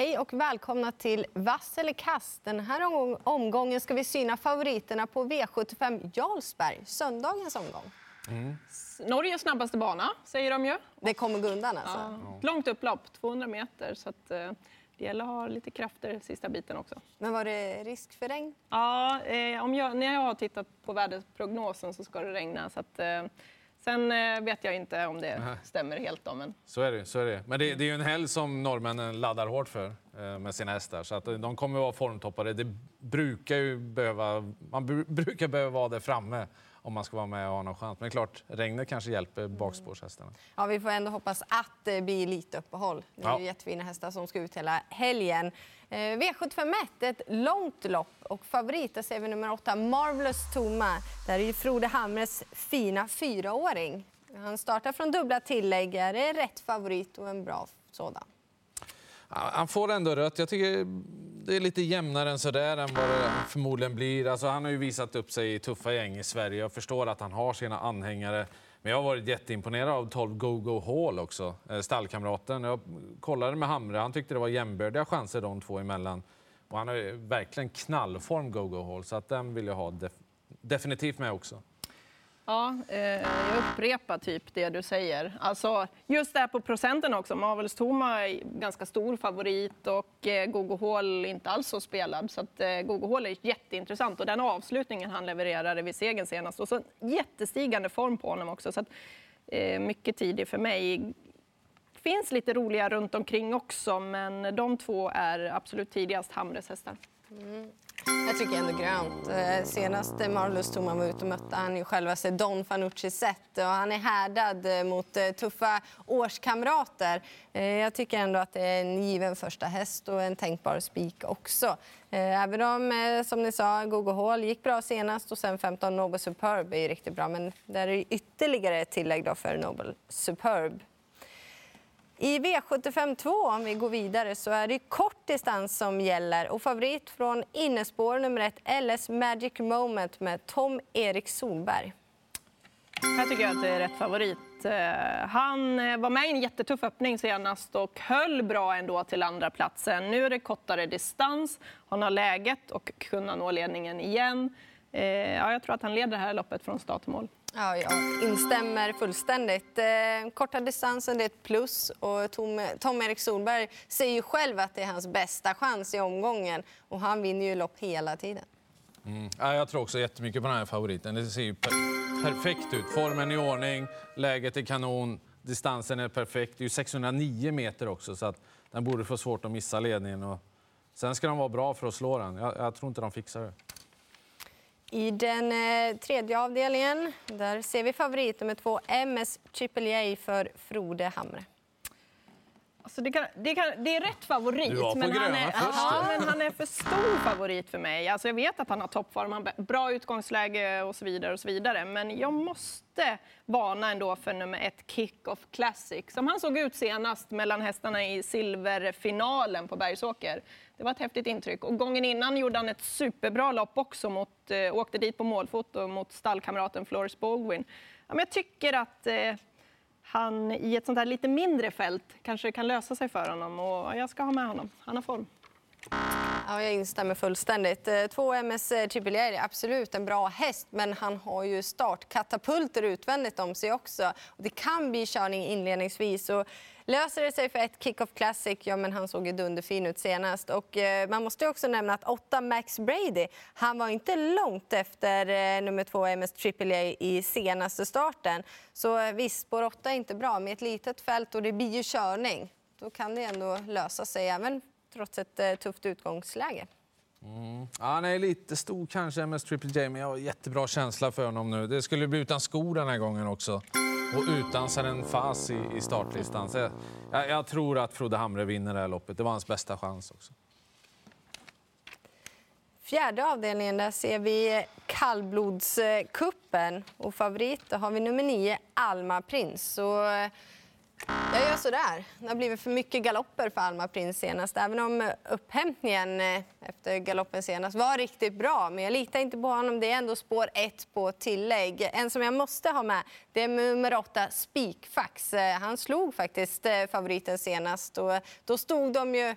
Hej och välkomna till Vass eller kast. Den här omgången ska vi syna favoriterna på V75 Jarlsberg, söndagens omgång. Mm. Norges snabbaste bana, säger de ju. Det kommer gå undan alltså? Ja. Långt upplopp, 200 meter. Så att, eh, det gäller att ha lite krafter sista biten också. Men var det risk för regn? Ja, eh, om jag, när jag har tittat på väderprognosen så ska det regna. Så att, eh, Sen eh, vet jag inte om det stämmer helt. Då, men... Så är det. Så är det. Men det, det är ju en helg som norrmännen laddar hårt för med sina hästar. Så att de kommer att vara formtoppade. Det brukar ju behöva, man brukar behöva vara där framme om man ska vara med och ha någon chans. Men klart, regnet kanske hjälper bakspårshästarna. Ja, vi får ändå hoppas att det blir lite uppehåll. Det är ja. jättefina hästar som ska ut hela helgen. Eh, V751, ett långt lopp och favorit där ser vi nummer åtta, Marvelous Toma. Där är ju Frode Hamres fina fyraåring. Han startar från dubbla tillägg, är rätt favorit och en bra sådan. Han får ändå rött. Jag tycker det är lite jämnare än så där än vad det förmodligen blir. Alltså, han har ju visat upp sig i tuffa gäng i Sverige. Jag förstår att han har sina anhängare. Men jag har varit jätteimponerad av 12 Go-Go Hall också, eh, stallkamraten. Jag kollade med Hamre, han tyckte det var jämbördiga chanser de två emellan. Och han har verkligen knallform Go-Go Hall, så att den vill jag ha def definitivt med också. Ja, eh, jag upprepar typ det du säger. Alltså, just det här på procenten också. Marvels Toma är ganska stor favorit och eh, Gogo Hall inte alls så spelad. Så att, eh, Gogo Hall är jätteintressant och den avslutningen han levererade vid segern senast. Och så jättestigande form på honom också. Så att, eh, mycket tidig för mig. Det finns lite roliga runt omkring också, men de två är absolut tidigast Hamres hästar. Mm. Jag tycker ändå grönt. Eh, senast Marlos Thoman var ute och mötte han ju självaste Don Fanucci sett och han är härdad eh, mot eh, tuffa årskamrater. Jag tycker ändå att det är en given första häst och en tänkbar spik också. Även om, som ni sa, Gogo Hall gick bra senast och sen 15 Noble Superb är riktigt bra. Men där är ytterligare ett tillägg då för Noble Superb. I V75 2, om vi går vidare, så är det kort distans som gäller. Och favorit från innespår nummer ett, LS Magic Moment med Tom-Erik Solberg. Här tycker jag att det är rätt favorit. Eh, han eh, var med i en jättetuff öppning senast och höll bra ändå till andra platsen. Nu är det kortare distans, han har läget och kunna nå ledningen igen. Eh, ja, jag tror att han leder det här loppet från start till mål. Ja, jag instämmer fullständigt. Eh, korta distansen det är ett plus. Och Tom, Tom Erik Solberg säger ju själv att det är hans bästa chans i omgången. Och han vinner ju lopp hela tiden. Mm. Ja, jag tror också jättemycket på den här favoriten. Det ser ju per perfekt ut. Formen i ordning, läget är kanon, distansen är perfekt. Det är ju 609 meter också, så att den borde få svårt att missa ledningen. Och sen ska de vara bra för att slå den. Jag, jag tror inte de fixar det. I den eh, tredje avdelningen där ser vi favorit nummer två, MS Triple för Frode Hamre. Alltså det, kan, det, kan, det, är rätt favorit, men han är, ja, men han är för stor favorit för mig. Alltså jag vet att han har toppform, han bra utgångsläge och så vidare. och så vidare. Men jag måste varna ändå för nummer ett, Kick-Off Classic. Som han såg ut senast mellan hästarna i silverfinalen på Bergsåker. Det var ett häftigt intryck. Och gången innan gjorde han ett superbra lopp också. Mot, eh, åkte dit på målfoto mot stallkamraten Floris Baldwin. Ja, men jag tycker att eh, han i ett sånt här lite mindre fält kanske kan lösa sig för honom. Och jag ska ha med honom. Han har form. Ja, jag instämmer fullständigt. Eh, två MS eh, Triple är absolut en bra häst, men han har ju startkatapulter utvändigt om sig också. Och det kan bli körning inledningsvis. Och löser det sig för ett Kick-Off Classic, ja men han såg ju dunderfin ut senast. Och eh, man måste också nämna att åtta Max Brady, han var inte långt efter eh, nummer två MS Triple i senaste starten. Så eh, visst, spår åtta är inte bra, med ett litet fält och det blir ju körning. Då kan det ändå lösa sig även trots ett eh, tufft utgångsläge. Mm. Ja, han är lite stor kanske, MS Triple J, men jag har jättebra känsla för honom nu. Det skulle bli utan skor den här gången också. Och utan en Fas i, i startlistan. Så jag, jag, tror att Frode Hamre vinner det här loppet. Det var hans bästa chans också. Fjärde avdelningen där ser vi kallblodskuppen. Och favorit har vi nummer nio, Alma Prins. Så eh, jag gör sådär. Det har blivit för mycket galopper för Alma Prins senast. Även om eh, upphämtningen eh, efter galoppen senast var riktigt bra. Men jag litar inte på honom. Det är ändå spår ett på tillägg. En som jag måste ha med det är nummer åtta, Spikfax. Eh, han slog faktiskt favoriten senast. Och då stod de ju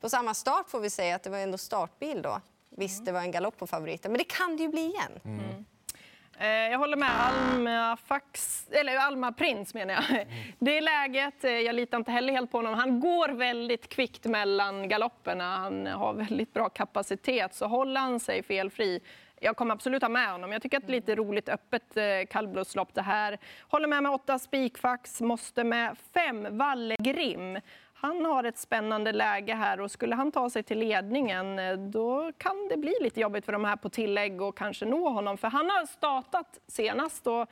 på samma start får vi säga att det var ändå startbil då. Visst, det var en galopp på favoriten, men det kan det ju bli igen. Mm. Eh, jag håller med Alma, Fax, eller Alma Prins menar jag. Mm. Det är läget. Eh, jag litar inte heller helt på honom. Han går väldigt kvickt mellan galopperna. Han har väldigt bra kapacitet. Så håller han sig felfri jag kommer absolut ha med honom. Jag tycker att det är lite roligt öppet eh, kallblodslopp det här. Håller med med åtta spikfax, måste med fem Vallegrim. Han har ett spännande läge här och skulle han ta sig till ledningen eh, då kan det bli lite jobbigt för de här på tillägg och kanske nå honom. För han har startat senast då,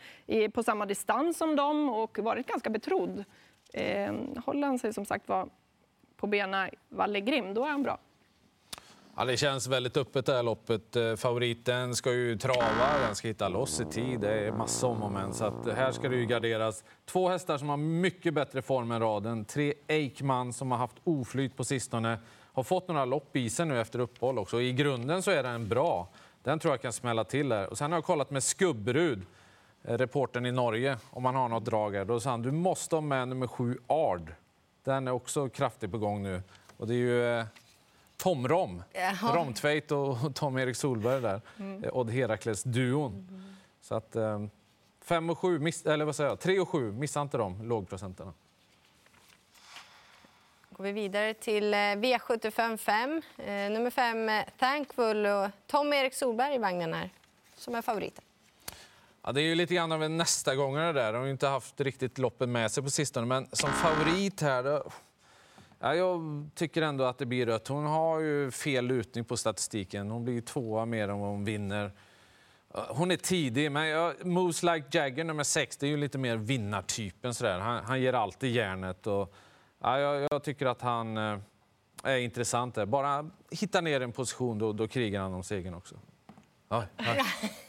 på samma distans som dem och varit ganska betrodd. Eh, håller han sig som sagt var på benen Vallegrim, då är han bra. Ja, det känns väldigt öppet det här loppet. Eh, favoriten ska ju trava, den ska hitta loss i tid. Det är massa om och men, så att här ska det ju garderas. Två hästar som har mycket bättre form än raden. Tre Eikman som har haft oflyt på sistone. Har fått några lopp i sig nu efter uppehåll också. I grunden så är den bra. Den tror jag kan smälla till där. Och sen har jag kollat med Skubberud, eh, reporten i Norge, om man har något drag här. Då sa han du måste ha med nummer sju Ard. Den är också kraftigt på gång nu. Och det är ju eh, Tom Rom. Jaha. Romtveit och Tom-Erik Solberg där. Mm. Odd Herakles-duon. Mm. Så att, eh, fem och sju, eller vad säger jag, tre och sju, missa inte de lågprocenterna. går vi vidare till V75 5. Eh, nummer 5, eh, Thankful och Tom-Erik Solberg i vagnen här, som är favoriten. Ja, det är ju lite grann av en nästa gångare där. De har inte haft riktigt loppen med sig på sistone, men som favorit här... Då Ja, jag tycker ändå att det blir rött. Hon har ju fel lutning på statistiken. Hon blir tvåa mer än vad hon vinner. Hon är tidig, men jag, Moves Like Jagger nummer sex, det är ju lite mer vinnartypen. Sådär. Han, han ger alltid järnet. Och, ja, jag, jag, tycker att han eh, är intressant där. Bara hitta ner en position, då, då krigar han om segern också. Oj, oj.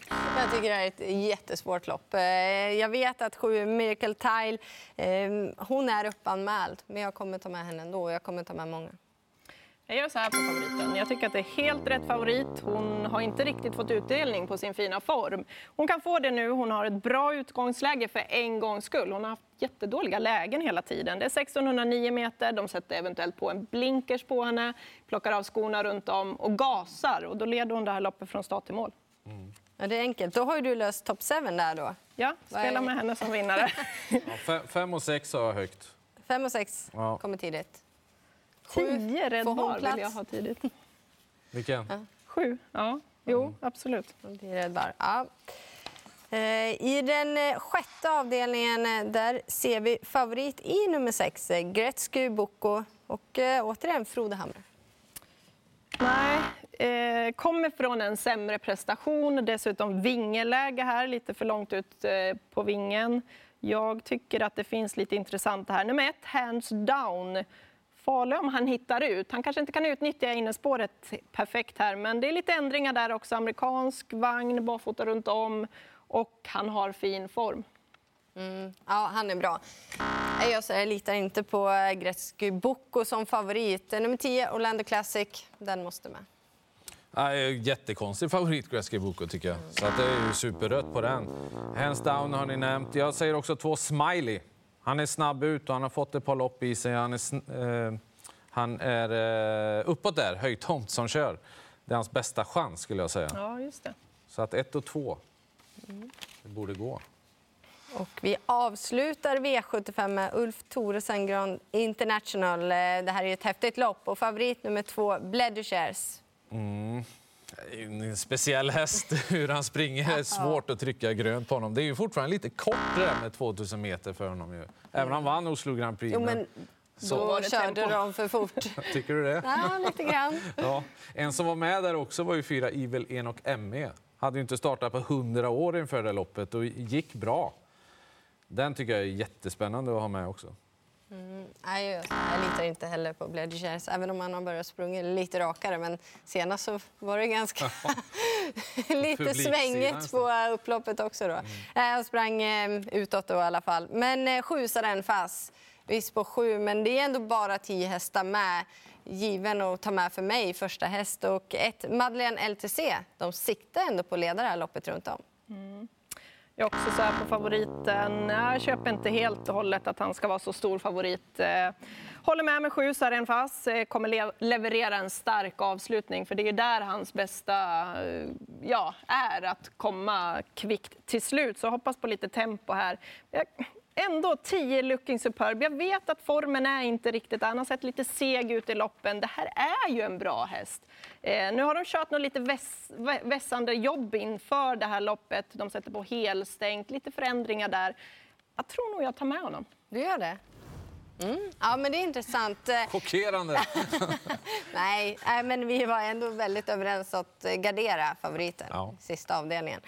Jag tycker det är ett jättesvårt lopp. Eh, jag vet att sju Miracle Tile, eh, hon är uppanmäld, men jag kommer ta med henne ändå. Jag kommer ta med många. Jag gör så här på favoriten. Jag tycker att det är helt rätt favorit. Hon har inte riktigt fått utdelning på sin fina form. Hon kan få det nu. Hon har ett bra utgångsläge för en gångs skull. Hon har haft jättedåliga lägen hela tiden. Det är 1609 meter. De sätter eventuellt på en blinkers på henne, plockar av skorna runt om och gasar. Och då leder hon det här loppet från start till mål. Mm. Ja, det är enkelt. Då har du löst top 7 där då. Ja, spela med henne som vinnare. ja, fem och sex har jag högt. Fem och sex ja. kommer tidigt. Tio Red Bar vill jag ha tidigt. Vilken? Ja. Sju, ja. Jo, mm. absolut. Red Bar. Ja. Eh, I den eh, sjätte avdelningen eh, där ser vi favorit i nummer sex, Gretzky Boko och återigen Frode Hamre. Eh, kommer från en sämre prestation. Dessutom vingeläge här, lite för långt ut eh, på vingen. Jag tycker att det finns lite intressant här. Nummer ett, hands down. Farlig om han hittar ut. Han kanske inte kan utnyttja innespåret perfekt här, men det är lite ändringar där också. Amerikansk vagn, barfota runt om och han har fin form. Mm. Ja, han är bra. Jag, så, jag litar inte på eh, Gretzky Boko som favorit. Eh, nummer 10, Orlando Classic, den måste med. Ja, jättekonstig favorit, Gretzky Boko, tycker jag. Så att det är ju superrött på den. Hands down har ni nämnt. Jag säger också två Smiley. Han är snabb ut och han har fått ett par lopp i sig. Han är, eh, han är eh, uppåt där, höjtomt som kör. Det är hans bästa chans, skulle jag säga. Ja, just det. Så att ett och två. Det borde gå. Och vi avslutar V75 med Ulf Thoresen Grand International. Eh, det här är ett häftigt lopp. Och favorit nummer två, Bledushares. Mm. En speciell häst, hur han springer. Det är svårt att trycka grönt på honom. Det är ju fortfarande lite kort med 2000 meter för honom. Ju. Även om han vann Oslo Grand Prix. Jo, men så. Då körde tempo. de för fort. Tycker du det? Ja, lite grann. Ja. En som var med där också var ju fyra Evil Enok ME. Hade ju inte startat på 100 år inför det loppet och gick bra. Den tycker jag är jättespännande att ha med också. Mm, nej, jag, litar inte heller på Bledgers, även om han har börjat springa lite rakare. Men senast så var det ganska lite svängigt på upploppet också. Då. Mm. Jag sprang eh, utåt då i alla fall. Men eh, sju den fast. Visst på sju, men det är ändå bara tio hästar med. Given att ta med för mig, första häst. Och ett Madeleine LTC, de siktar ändå på att leda det här loppet runt om. Mm. Jag är också så här på favoriten. Jag köper inte helt och hållet att han ska vara så stor favorit. Eh, håller med med sju Saren Fass. Eh, kommer le leverera en stark avslutning för det är där hans bästa eh, ja, är, att komma kvickt till slut. Så hoppas på lite tempo här. Jag ändå 10 looking superb. Jag vet att formen är inte riktigt Han har sett lite seg ut i loppen. Det här är ju en bra häst. Eh, nu har de kört något lite väss, vässande jobb inför det här loppet. De sätter på helstängt, lite förändringar där. Jag tror nog jag tar med honom. Du gör det? Mm. Ja, men det är intressant. Eh, Chockerande! nej, men vi var ändå väldigt överens att gardera favoriten, ja. sista avdelningen.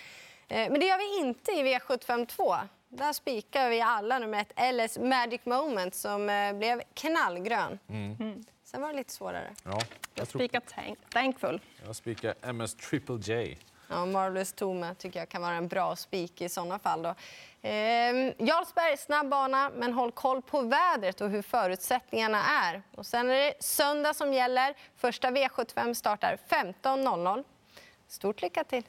Eh, men det gör vi inte i V75 2. Där spikar vi alla nummer ett, LS Magic Moment, som eh, blev knallgrön. Mm. Mm. Sen var det lite svårare. Ja, jag, jag spikar tank, Thankful. Jag spikar MS Triple J. Ja, Marvelous Tome tycker jag kan vara en bra spik i såna fall. Då. Eh, Jarlsberg, snabb bana, men håll koll på vädret och hur förutsättningarna är. Och sen är det söndag som gäller. Första V75 startar 15.00. Stort lycka till!